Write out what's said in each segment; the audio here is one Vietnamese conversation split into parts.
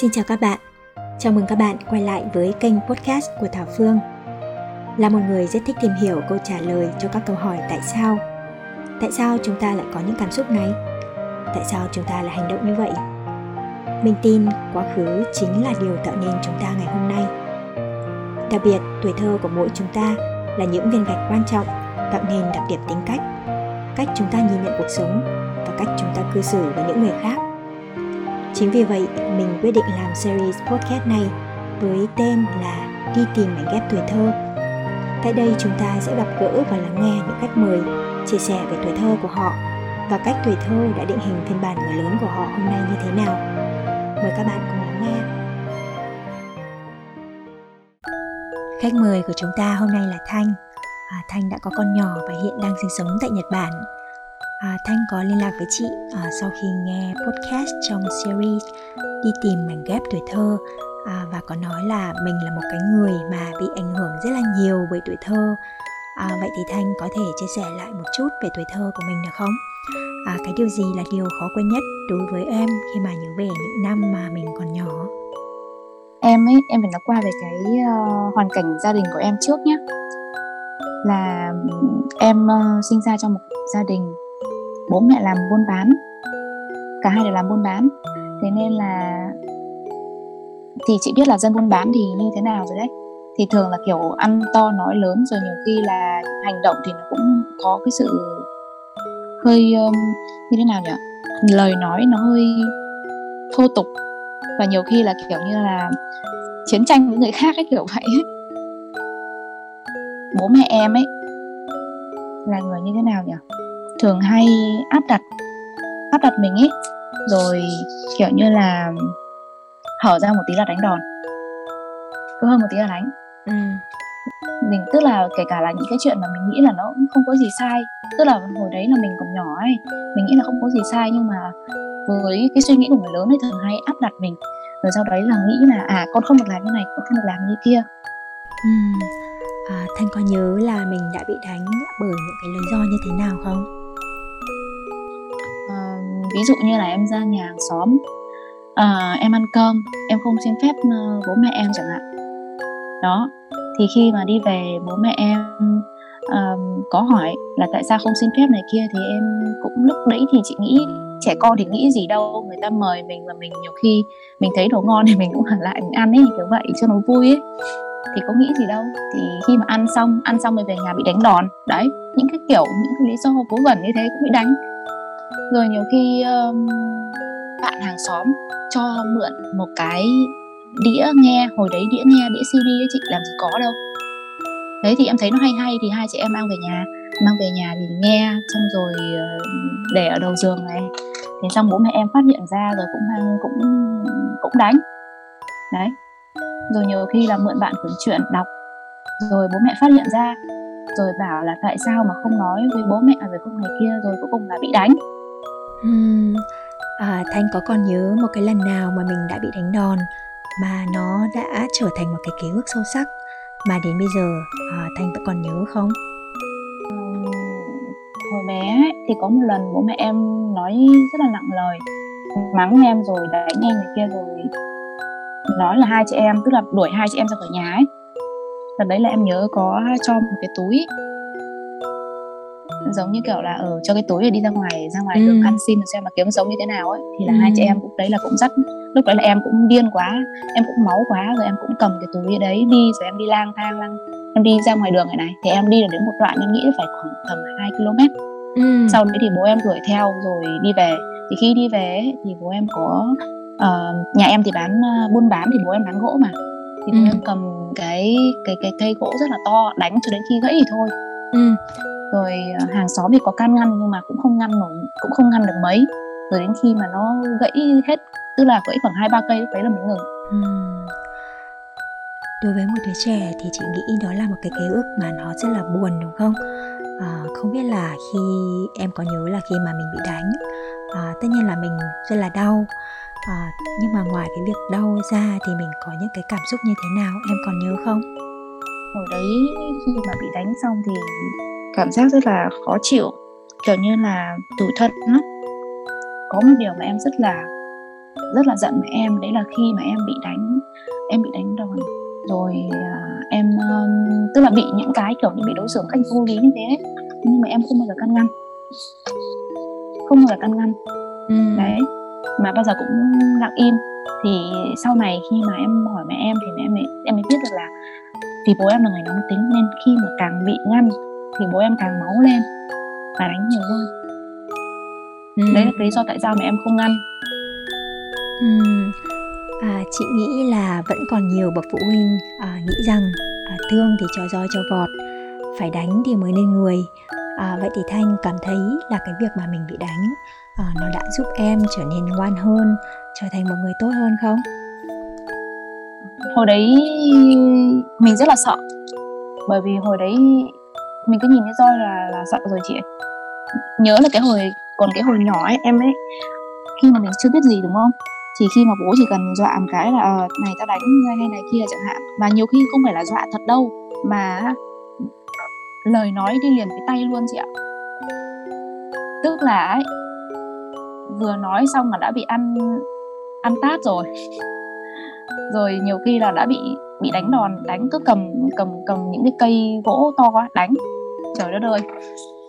Xin chào các bạn. Chào mừng các bạn quay lại với kênh podcast của Thảo Phương. Là một người rất thích tìm hiểu câu trả lời cho các câu hỏi tại sao. Tại sao chúng ta lại có những cảm xúc này? Tại sao chúng ta lại hành động như vậy? Mình tin quá khứ chính là điều tạo nên chúng ta ngày hôm nay. Đặc biệt, tuổi thơ của mỗi chúng ta là những viên gạch quan trọng tạo nên đặc điểm tính cách, cách chúng ta nhìn nhận cuộc sống và cách chúng ta cư xử với những người khác Chính vì vậy, mình quyết định làm series podcast này với tên là Đi tìm mảnh ghép tuổi thơ. Tại đây chúng ta sẽ gặp gỡ và lắng nghe những khách mời chia sẻ về tuổi thơ của họ và cách tuổi thơ đã định hình phiên bản người lớn của họ hôm nay như thế nào. Mời các bạn cùng lắng nghe. Khách mời của chúng ta hôm nay là Thanh. À, Thanh đã có con nhỏ và hiện đang sinh sống tại Nhật Bản à, Thanh có liên lạc với chị à, sau khi nghe podcast trong series đi tìm mảnh ghép tuổi thơ à, và có nói là mình là một cái người mà bị ảnh hưởng rất là nhiều bởi tuổi thơ à, vậy thì Thanh có thể chia sẻ lại một chút về tuổi thơ của mình được không? À, cái điều gì là điều khó quên nhất đối với em khi mà nhớ về những năm mà mình còn nhỏ? Em ấy, em phải nói qua về cái uh, hoàn cảnh gia đình của em trước nhé. Là em uh, sinh ra trong một gia đình bố mẹ làm buôn bán. Cả hai đều làm buôn bán. Thế nên là thì chị biết là dân buôn bán thì như thế nào rồi đấy. Thì thường là kiểu ăn to nói lớn rồi nhiều khi là hành động thì nó cũng có cái sự hơi um, như thế nào nhỉ? Lời nói nó hơi thô tục. Và nhiều khi là kiểu như là chiến tranh với người khác ấy kiểu vậy bố mẹ em ấy là người như thế nào nhỉ? Thường hay áp đặt áp đặt mình ấy rồi kiểu như là hở ra một tí là đánh đòn. Cứ hơn một tí là đánh. Ừ. mình tức là kể cả là những cái chuyện mà mình nghĩ là nó không có gì sai tức là hồi đấy là mình còn nhỏ ấy mình nghĩ là không có gì sai nhưng mà với cái suy nghĩ của người lớn ấy thường hay áp đặt mình. Rồi sau đấy là nghĩ là à con không được làm như này con không được làm như kia. Ừ. à, thanh có nhớ là mình đã bị đánh bởi những cái lý do như thế nào không ví dụ như là em ra nhà hàng xóm à, em ăn cơm em không xin phép uh, bố mẹ em chẳng hạn. Đó thì khi mà đi về bố mẹ em uh, có hỏi là tại sao không xin phép? này kia thì em cũng lúc đấy thì chị nghĩ trẻ con thì nghĩ gì đâu người ta mời mình và mình nhiều khi mình thấy đồ ngon thì mình cũng hẳn lại mình ăn ấy kiểu vậy cho nó vui ấy. Thì có nghĩ gì đâu thì khi mà ăn xong ăn xong rồi về nhà bị đánh đòn đấy những cái kiểu những cái lý do cố vẩn như thế cũng bị đánh rồi nhiều khi um, bạn hàng xóm cho mượn một cái đĩa nghe hồi đấy đĩa nghe đĩa cd ấy chị làm gì có đâu. Đấy thì em thấy nó hay hay thì hai chị em mang về nhà. Mang về nhà thì nghe xong rồi ờ, để ở đầu giường này. Thì xong bố mẹ em phát hiện ra rồi cũng mang cũng cũng đánh. Đấy. Rồi nhiều khi là mượn bạn cuốn chuyện đọc. Rồi bố mẹ phát hiện ra rồi bảo là tại sao mà không nói với bố mẹ rồi không này kia rồi cuối cùng là bị đánh. Uhm, à, Thanh có còn nhớ một cái lần nào mà mình đã bị đánh đòn mà nó đã trở thành một cái ký ức sâu sắc mà đến bây giờ à, Thanh vẫn còn nhớ không? hồi bé thì có một lần bố mẹ em nói rất là nặng lời mắng em rồi đánh em này kia rồi nói là hai chị em tức là đuổi hai chị em ra khỏi nhà ấy lần đấy là em nhớ có cho một cái túi giống như kiểu là ở ờ, cho cái túi để đi ra ngoài ra ngoài ừ. đường ăn xin xem mà kiếm sống như thế nào ấy thì là ừ. hai chị em cũng đấy là cũng rất lúc đấy là em cũng điên quá em cũng máu quá rồi em cũng cầm cái túi đấy đi rồi em đi lang thang lang em đi ra ngoài đường này này thì em đi được đến một đoạn em nghĩ phải khoảng tầm 2 km ừ. sau đấy thì bố em đuổi theo rồi đi về thì khi đi về thì bố em có uh, nhà em thì bán uh, buôn bán thì bố em bán gỗ mà thì bố ừ. em cầm cái cái cái cây gỗ rất là to đánh cho đến khi gãy thì thôi ừ rồi ờ, hàng xóm thì có can ngăn nhưng mà cũng không ngăn nổi cũng không ngăn được mấy. Rồi đến khi mà nó gãy hết tức là gãy khoảng hai ba cây lúc đấy là mình ngừng. Đối với một đứa trẻ thì chị nghĩ đó là một cái ký ức mà nó rất là buồn đúng không? À, không biết là khi em có nhớ là khi mà mình bị đánh à, tất nhiên là mình rất là đau. À, nhưng mà ngoài cái việc đau ra thì mình có những cái cảm xúc như thế nào? Em còn nhớ không? Hồi đấy khi mà bị đánh xong thì cảm giác rất là khó chịu kiểu như là tủi thân lắm. Có một điều mà em rất là rất là giận mẹ em đấy là khi mà em bị đánh em bị đánh đòn. Rồi à, em um, tức là bị những cái kiểu như bị đối xử cách vô lý như thế ấy. nhưng mà em không bao giờ can ngăn. Không bao giờ can ngăn. Ừ. đấy mà bao giờ cũng lặng im. Thì sau này khi mà em hỏi mẹ em thì mẹ em mới, em mới biết được là vì bố em là người nóng tính nên khi mà càng bị ngăn thì bố em càng máu lên và đánh nhiều hơn ừ. đấy là lý do tại sao mẹ em không ngăn ừ. à, chị nghĩ là vẫn còn nhiều bậc phụ huynh à, nghĩ rằng à, thương thì cho roi cho vọt phải đánh thì mới nên người à, vậy thì thanh cảm thấy là cái việc mà mình bị đánh à, nó đã giúp em trở nên ngoan hơn trở thành một người tốt hơn không hồi đấy mình rất là sợ bởi vì hồi đấy mình cứ nhìn cái roi là là sợ rồi chị ấy. nhớ là cái hồi còn cái hồi nhỏ ấy em ấy khi mà mình chưa biết gì đúng không? Thì khi mà bố chỉ cần dọa một cái là ờ, này tao đánh hay này kia chẳng hạn. Và nhiều khi không phải là dọa thật đâu mà lời nói đi liền với tay luôn chị ạ. Tức là ấy, vừa nói xong là đã bị ăn ăn tát rồi. Rồi nhiều khi là đã bị bị đánh đòn đánh cứ cầm cầm cầm những cái cây gỗ to quá đánh trời đất ơi.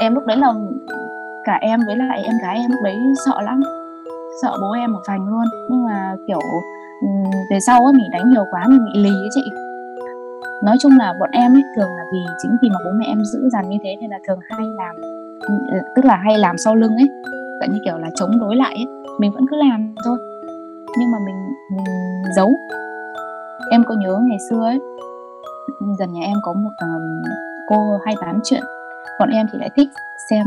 Em lúc đấy là cả em với lại em gái em lúc đấy sợ lắm. Sợ bố em một phành luôn. Nhưng mà kiểu ừ, về sau á mình đánh nhiều quá mình bị lì ấy chị. Nói chung là bọn em ấy thường là vì chính vì mà bố mẹ em giữ dằn như thế nên là thường hay làm ừ, tức là hay làm sau lưng ấy. Dạng như kiểu là chống đối lại ấy. Mình vẫn cứ làm thôi. Nhưng mà mình mình giấu. Em có nhớ ngày xưa ấy dần nhà em có một um, cô hay bán chuyện bọn em thì lại thích xem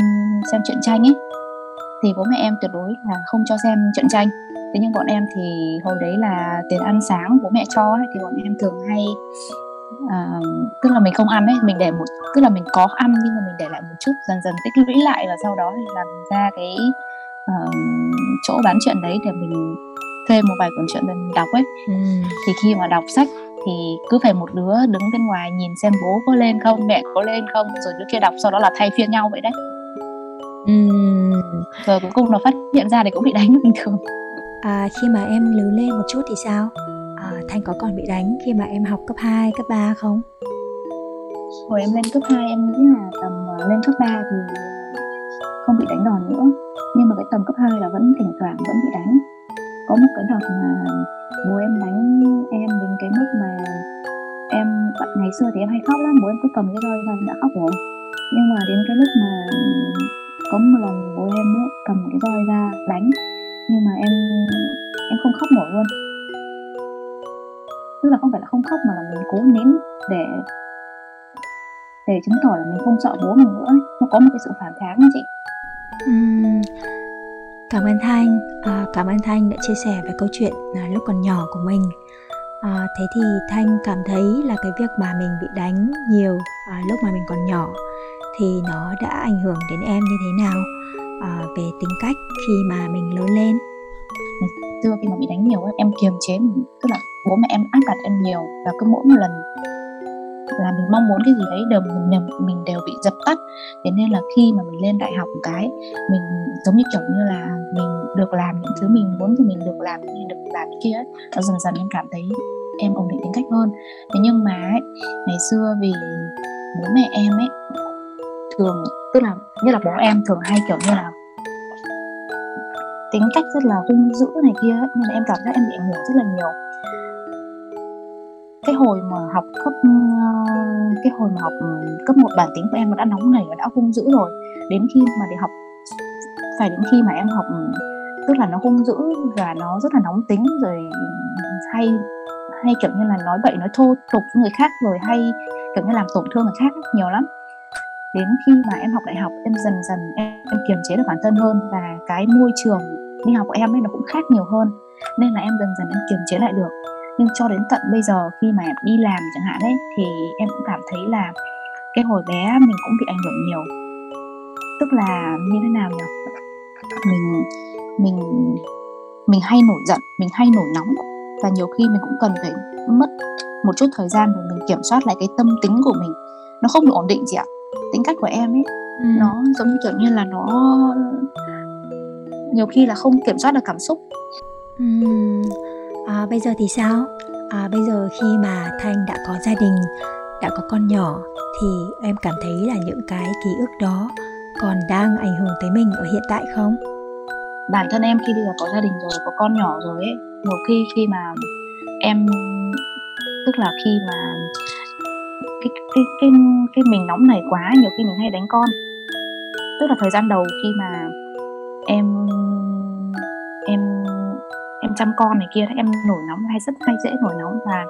xem truyện tranh ấy. Thì bố mẹ em tuyệt đối là không cho xem truyện tranh. Thế nhưng bọn em thì hồi đấy là tiền ăn sáng bố mẹ cho ấy, thì bọn em thường hay uh, tức là mình không ăn ấy mình để một tức là mình có ăn nhưng mà mình để lại một chút dần dần tích lũy lại và sau đó thì làm ra cái uh, chỗ bán chuyện đấy để mình thêm một vài cuốn truyện mình đọc ấy. Ừ. thì khi mà đọc sách thì cứ phải một đứa đứng bên ngoài nhìn xem bố có lên không mẹ có lên không rồi đứa kia đọc sau đó là thay phiên nhau vậy đấy. Ừ. rồi cuối cùng nó phát hiện ra thì cũng bị đánh bình thường. À, khi mà em lớn lên một chút thì sao? À, thanh có còn bị đánh khi mà em học cấp 2, cấp 3 không? Hồi em lên cấp 2 em nghĩ là tầm uh, lên cấp 3 thì không bị đánh đòn nữa. Nhưng mà cái tầm cấp 2 là vẫn thỉnh thoảng vẫn bị đánh. Có một cái đợt mà bố em đánh em đến cái mức mà em ngày xưa thì em hay khóc lắm bố em cứ cầm cái roi ra đã khóc rồi. Nhưng mà đến cái lúc mà có một lần bố em ấy cầm cái roi ra đánh nhưng mà em em không khóc nổi luôn. Tức là không phải là không khóc mà là mình cố nín để để chứng tỏ là mình không sợ bố mình nữa nó có một cái sự phản kháng chị. Uhm, cảm ơn thanh. À, cảm ơn thanh đã chia sẻ về câu chuyện à, lúc còn nhỏ của mình. À, thế thì thanh cảm thấy là cái việc mà mình bị đánh nhiều à, lúc mà mình còn nhỏ thì nó đã ảnh hưởng đến em như thế nào? À, về tính cách khi mà mình lớn lên. Ừ, Xưa khi mà bị đánh nhiều em kiềm chế mình tức là bố mẹ em áp đặt em nhiều và cứ mỗi một lần là mình mong muốn cái gì đấy đều mình mình đều bị dập tắt thế nên là khi mà mình lên đại học một cái mình giống như kiểu như là mình được làm những thứ mình muốn thì mình được làm những được làm kia ấy. và dần dần em cảm thấy em ổn định tính cách hơn thế nhưng mà ấy, ngày xưa vì bố mẹ em ấy thường tức là như là bố em thường hay kiểu như là tính cách rất là hung dữ này kia ấy, nên là em cảm giác em bị ảnh hưởng rất là nhiều cái hồi mà học cấp cái hồi mà học ừ, cấp một bản tính của em nó đã nóng nảy và đã hung dữ rồi. Đến khi mà để học phải đến khi mà em học ừ, tức là nó hung dữ và nó rất là nóng tính rồi ừ, hay hay kiểu như là nói bậy nói thô tục với người khác rồi hay kiểu như làm tổn thương người khác nhiều lắm. Đến khi mà em học đại học em dần dần em, em kiềm chế được bản thân hơn và cái môi trường đi học của em ấy nó cũng khác nhiều hơn nên là em dần dần em kiềm chế lại được nhưng cho đến tận bây giờ khi mà đi làm chẳng hạn đấy thì em cũng cảm thấy là cái hồi bé mình cũng bị ảnh hưởng nhiều. Tức là như thế nào nhỉ? Mình mình mình hay nổi giận mình hay nổi nóng. Và nhiều khi mình cũng cần phải mất một chút thời gian để mình kiểm soát lại cái tâm tính của mình. Nó không được ổn định gì ạ. Tính cách của em ấy ừ. nó giống như kiểu như là nó nhiều khi là không kiểm soát được cảm xúc. Uhm, à, bây giờ thì sao? À, bây giờ khi mà thanh đã có gia đình đã có con nhỏ thì em cảm thấy là những cái ký ức đó còn đang ảnh hưởng tới mình ở hiện tại không? Bản thân em khi bây giờ có gia đình rồi có con nhỏ rồi ấy nhiều khi khi mà em tức là khi mà cái cái cái cái mình nóng nảy quá nhiều khi mình hay đánh con. Tức là thời gian đầu khi mà em chăm con này kia em nổi nóng hay rất hay dễ nổi nóng và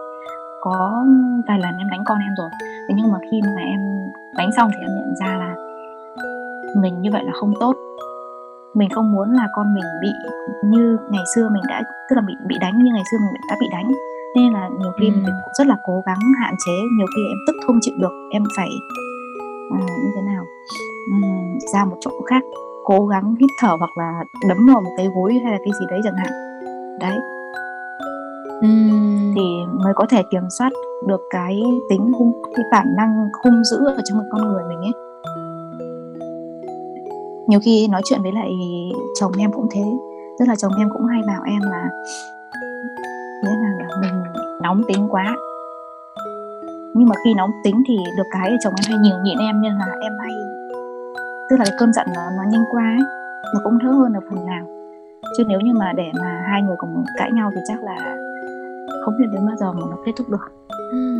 có vài lần em đánh con em rồi. Thế nhưng mà khi mà em đánh xong thì em nhận ra là mình như vậy là không tốt. Mình không muốn là con mình bị như ngày xưa mình đã tức là bị bị đánh như ngày xưa mình đã bị đánh. Nên là nhiều khi ừ. mình cũng rất là cố gắng hạn chế nhiều khi em tức không chịu được em phải à, như thế nào uhm, ra một chỗ khác cố gắng hít thở hoặc là đấm vào một cái gối hay là cái gì đấy chẳng hạn đấy. Uhm. thì mới có thể kiểm soát được cái tính hung cái bản năng hung dữ ở trong con người mình ấy. Nhiều khi nói chuyện với lại chồng em cũng thế. Tức là chồng em cũng hay bảo em là nào là mình nóng tính quá. Nhưng mà khi nóng tính thì được cái chồng em hay nhường nhịn em nên là em hay tức là cái cơn giận nó nó nhanh qua ấy. Nó cũng đỡ hơn ở phần nào chứ nếu như mà để mà hai người cùng cãi nhau thì chắc là không biết đến bao giờ mà nó kết thúc được. Ừ.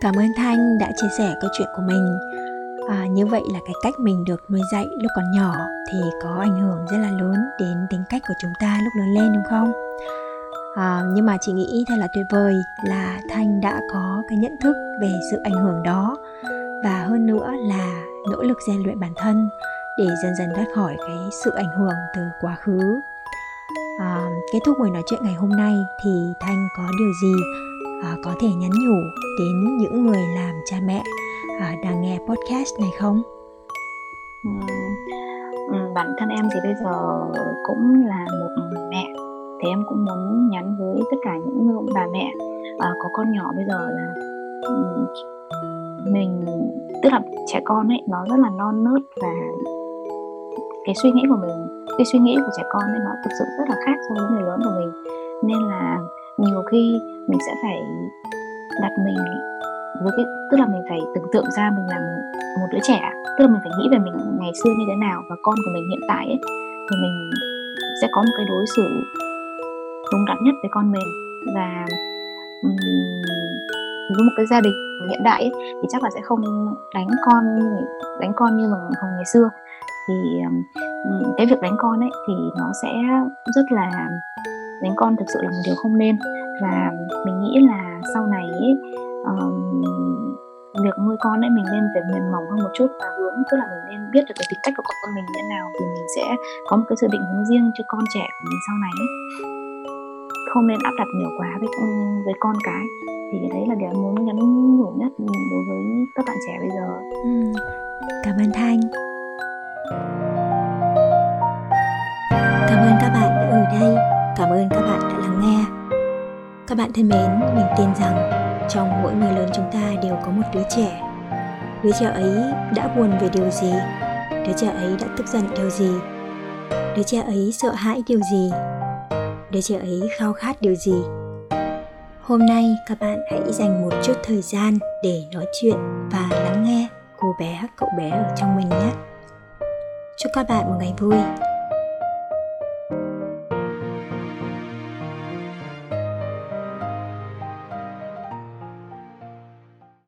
cảm ơn thanh đã chia sẻ câu chuyện của mình. À, như vậy là cái cách mình được nuôi dạy lúc còn nhỏ thì có ảnh hưởng rất là lớn đến tính cách của chúng ta lúc lớn lên đúng không? À, nhưng mà chị nghĩ thật là tuyệt vời là thanh đã có cái nhận thức về sự ảnh hưởng đó và hơn nữa là nỗ lực rèn luyện bản thân để dần dần thoát khỏi cái sự ảnh hưởng từ quá khứ. À, kết thúc buổi nói chuyện ngày hôm nay thì thanh có điều gì à, có thể nhắn nhủ đến những người làm cha mẹ à, đang nghe podcast này không? Ừ, ừ bản thân em thì bây giờ cũng là một mẹ thì em cũng muốn nhắn với tất cả những bà mẹ à, có con nhỏ bây giờ là ừ, mình tức là trẻ con ấy nó rất là non nớt và cái suy nghĩ của mình cái suy nghĩ của trẻ con ấy nó thực sự rất là khác so với người lớn của mình. Nên là nhiều khi mình sẽ phải đặt mình với cái tức là mình phải tưởng tượng ra mình là một đứa trẻ. Tức là mình phải nghĩ về mình ngày xưa như thế nào và con của mình hiện tại ấy thì mình sẽ có một cái đối xử đúng đắn nhất với con mình. Và um, với một cái gia đình hiện đại ấy, thì chắc là sẽ không đánh con đánh con như mà hồi ngày xưa thì cái việc đánh con ấy thì nó sẽ rất là đánh con thực sự là một điều không nên và mình nghĩ là sau này ấy, um, việc nuôi con ấy mình nên phải mềm mỏng hơn một chút và hướng tức là mình nên biết được cái tính cách của con mình như thế nào thì mình sẽ có một cái sự định hướng riêng cho con trẻ của mình sau này ấy. không nên áp đặt nhiều quá với với con cái thì đấy là điều muốn nhắn nhủ nhất đối với các bạn trẻ bây giờ ừ. cảm ơn thanh cảm ơn các bạn đã ở đây. Cảm ơn các bạn đã lắng nghe. Các bạn thân mến, mình tin rằng trong mỗi người lớn chúng ta đều có một đứa trẻ. Đứa trẻ ấy đã buồn về điều gì? Đứa trẻ ấy đã tức giận điều gì? Đứa trẻ ấy sợ hãi điều gì? Đứa trẻ ấy khao khát điều gì? Hôm nay các bạn hãy dành một chút thời gian để nói chuyện và lắng nghe cô bé, cậu bé ở trong mình nhé chúc các bạn một ngày vui.